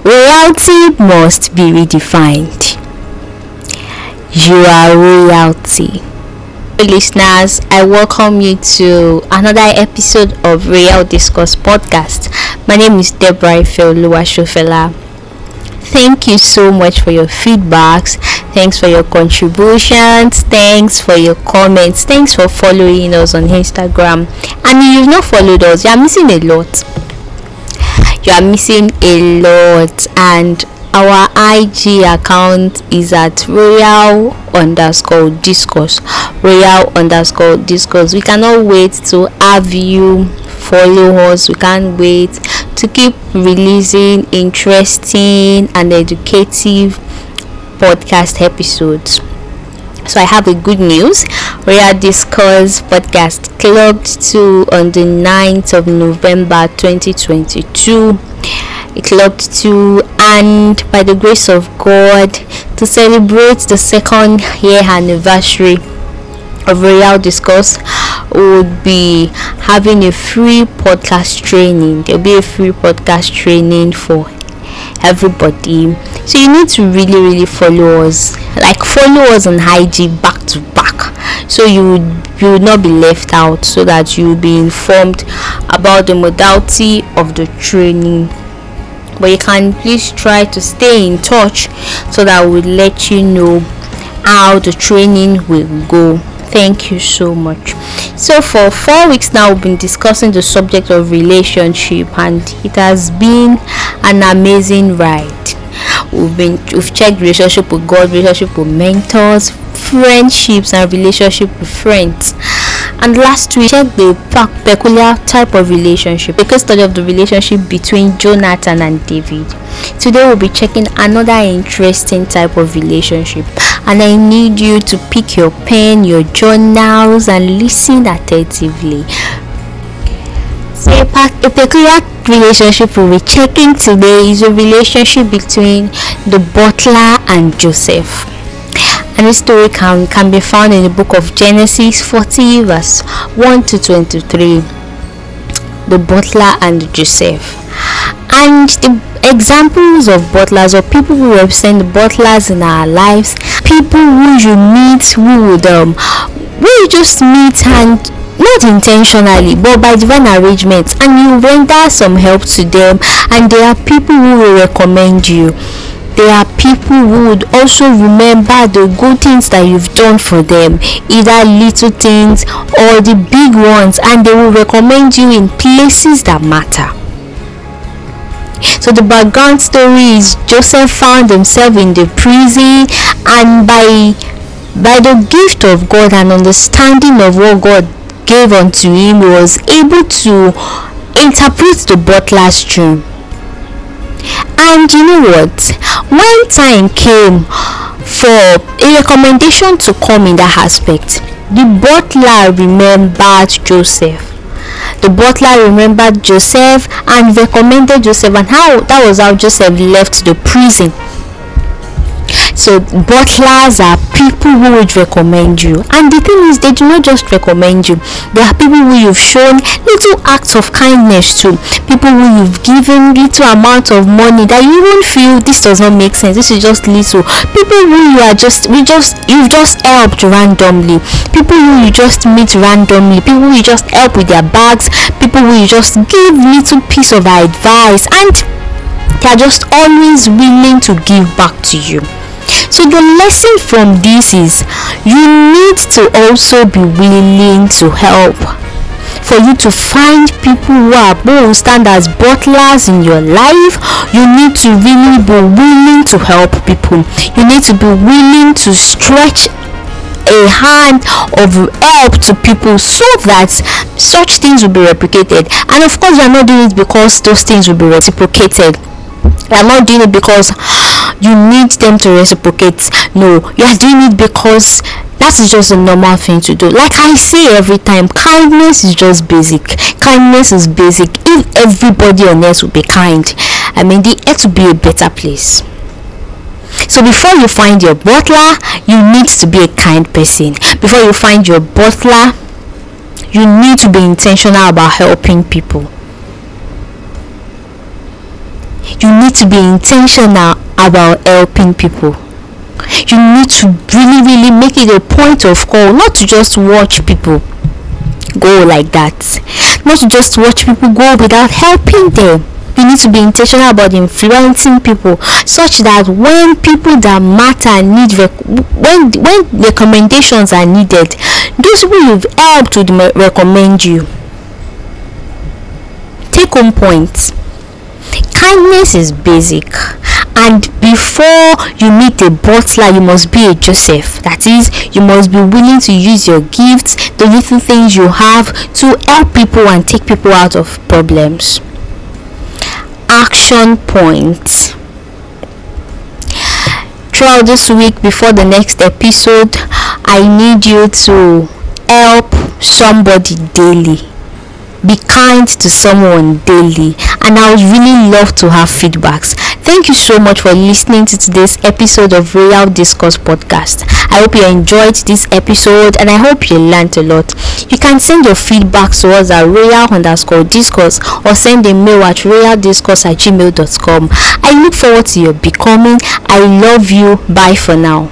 Royalty must be redefined. You are royalty. Listeners, I welcome you to another episode of Royal Discourse Podcast. My name is Deborah Ifeoluwa Shofela. Thank you so much for your feedbacks. Thanks for your contributions. Thanks for your comments. Thanks for following us on Instagram. And if you've not followed us, you are missing a lot you are missing a lot and our IG account is at royal underscore discourse royal underscore discourse. We cannot wait to have you follow us. We can't wait to keep releasing interesting and educative podcast episodes so I have a good news. Royal Discourse podcast clocked to on the 9th of November 2022. It clocked to and by the grace of God to celebrate the second year anniversary of Royal Discourse would be having a free podcast training. There'll be a free podcast training for everybody so you need to really really follow us like follow us on IG back to back. So you you will not be left out so that you will be informed about the modality of the training. But you can please try to stay in touch so that we'll let you know how the training will go. Thank you so much. So for four weeks now we've been discussing the subject of relationship and it has been an amazing ride we've been we've checked relationship with god relationship with mentors friendships and relationship with friends. And last we checked the peculiar type of relationship a case study of the relationship between jonathan and david. Today we'll be checking another interesting type of relationship. And i need you to pick your pen your journals and listen attentively so a peculiar relationship we'll be checking today is a relationship between the butler and Joseph. And this story can, can be found in the book of Genesis 40, verse 1 to 23. The butler and Joseph. And the examples of butlers or people who represent butlers in our lives, people who you meet who would um who you just meet and not intentionally but by divine arrangement and you render some help to them and there are people who will recommend you. There are people who would also remember the good things that you've done for them either little things or the big ones and they will recommend you in places that matter. So the background story is joseph found himself in the prison and by by the gift of god and understanding of what god gave unto him was able to interpret the butler's dream. And you know what? When time came for a recommendation to come in that aspect, the butler remembered Joseph. The butler remembered Joseph and recommended Joseph, and how that was how Joseph left the prison so butlers are people who would recommend you. And the thing is they do not just recommend you. They are people who you've shown little acts of kindness to. People who you've given little amount of money that you won't feel this does not make sense. This is just little. People who you are just we just you've just helped randomly. People who you just meet randomly. People who you just help with their bags. People who you just give little piece of advice. And they are just always willing to give back to you so the lesson from this is you need to also be willing to help. For you to find people who are who stand as butlers in your life you need to really be willing to help people. You need to be willing to stretch a hand of help to people so that such things will be replicated. And of course you are not doing it because those things will be reciprocated. You are not doing it because you need them to reciprocate. No you are doing it because that is just a normal thing to do. Like i say every time kindness is just basic. Kindness is basic. If everybody on earth would be kind i mean the earth would be a better place. So before you find your butler you need to be a kind person. Before you find your butler you need to be intentional about helping people. You need to be intentional about helping people. You need to really really make it a point of call not to just watch people go like that. Not to just watch people go without helping them. You need to be intentional about influencing people such that when people that matter need rec- when when recommendations are needed those people you've helped would recommend you. Take home points. Kindness is basic and before you meet a butler you must be a joseph. That is you must be willing to use your gifts the little things you have to help people and take people out of problems. Action points. Throughout this week before the next episode i need you to help somebody daily be kind to someone daily. And i would really love to have feedbacks. Thank you so much for listening to today's episode of royal discourse podcast. I hope you enjoyed this episode and i hope you learned a lot. You can send your feedback to us at royal underscore discourse or send a mail at royaldiscourse at gmail.com i look forward to your becoming. I love you. Bye for now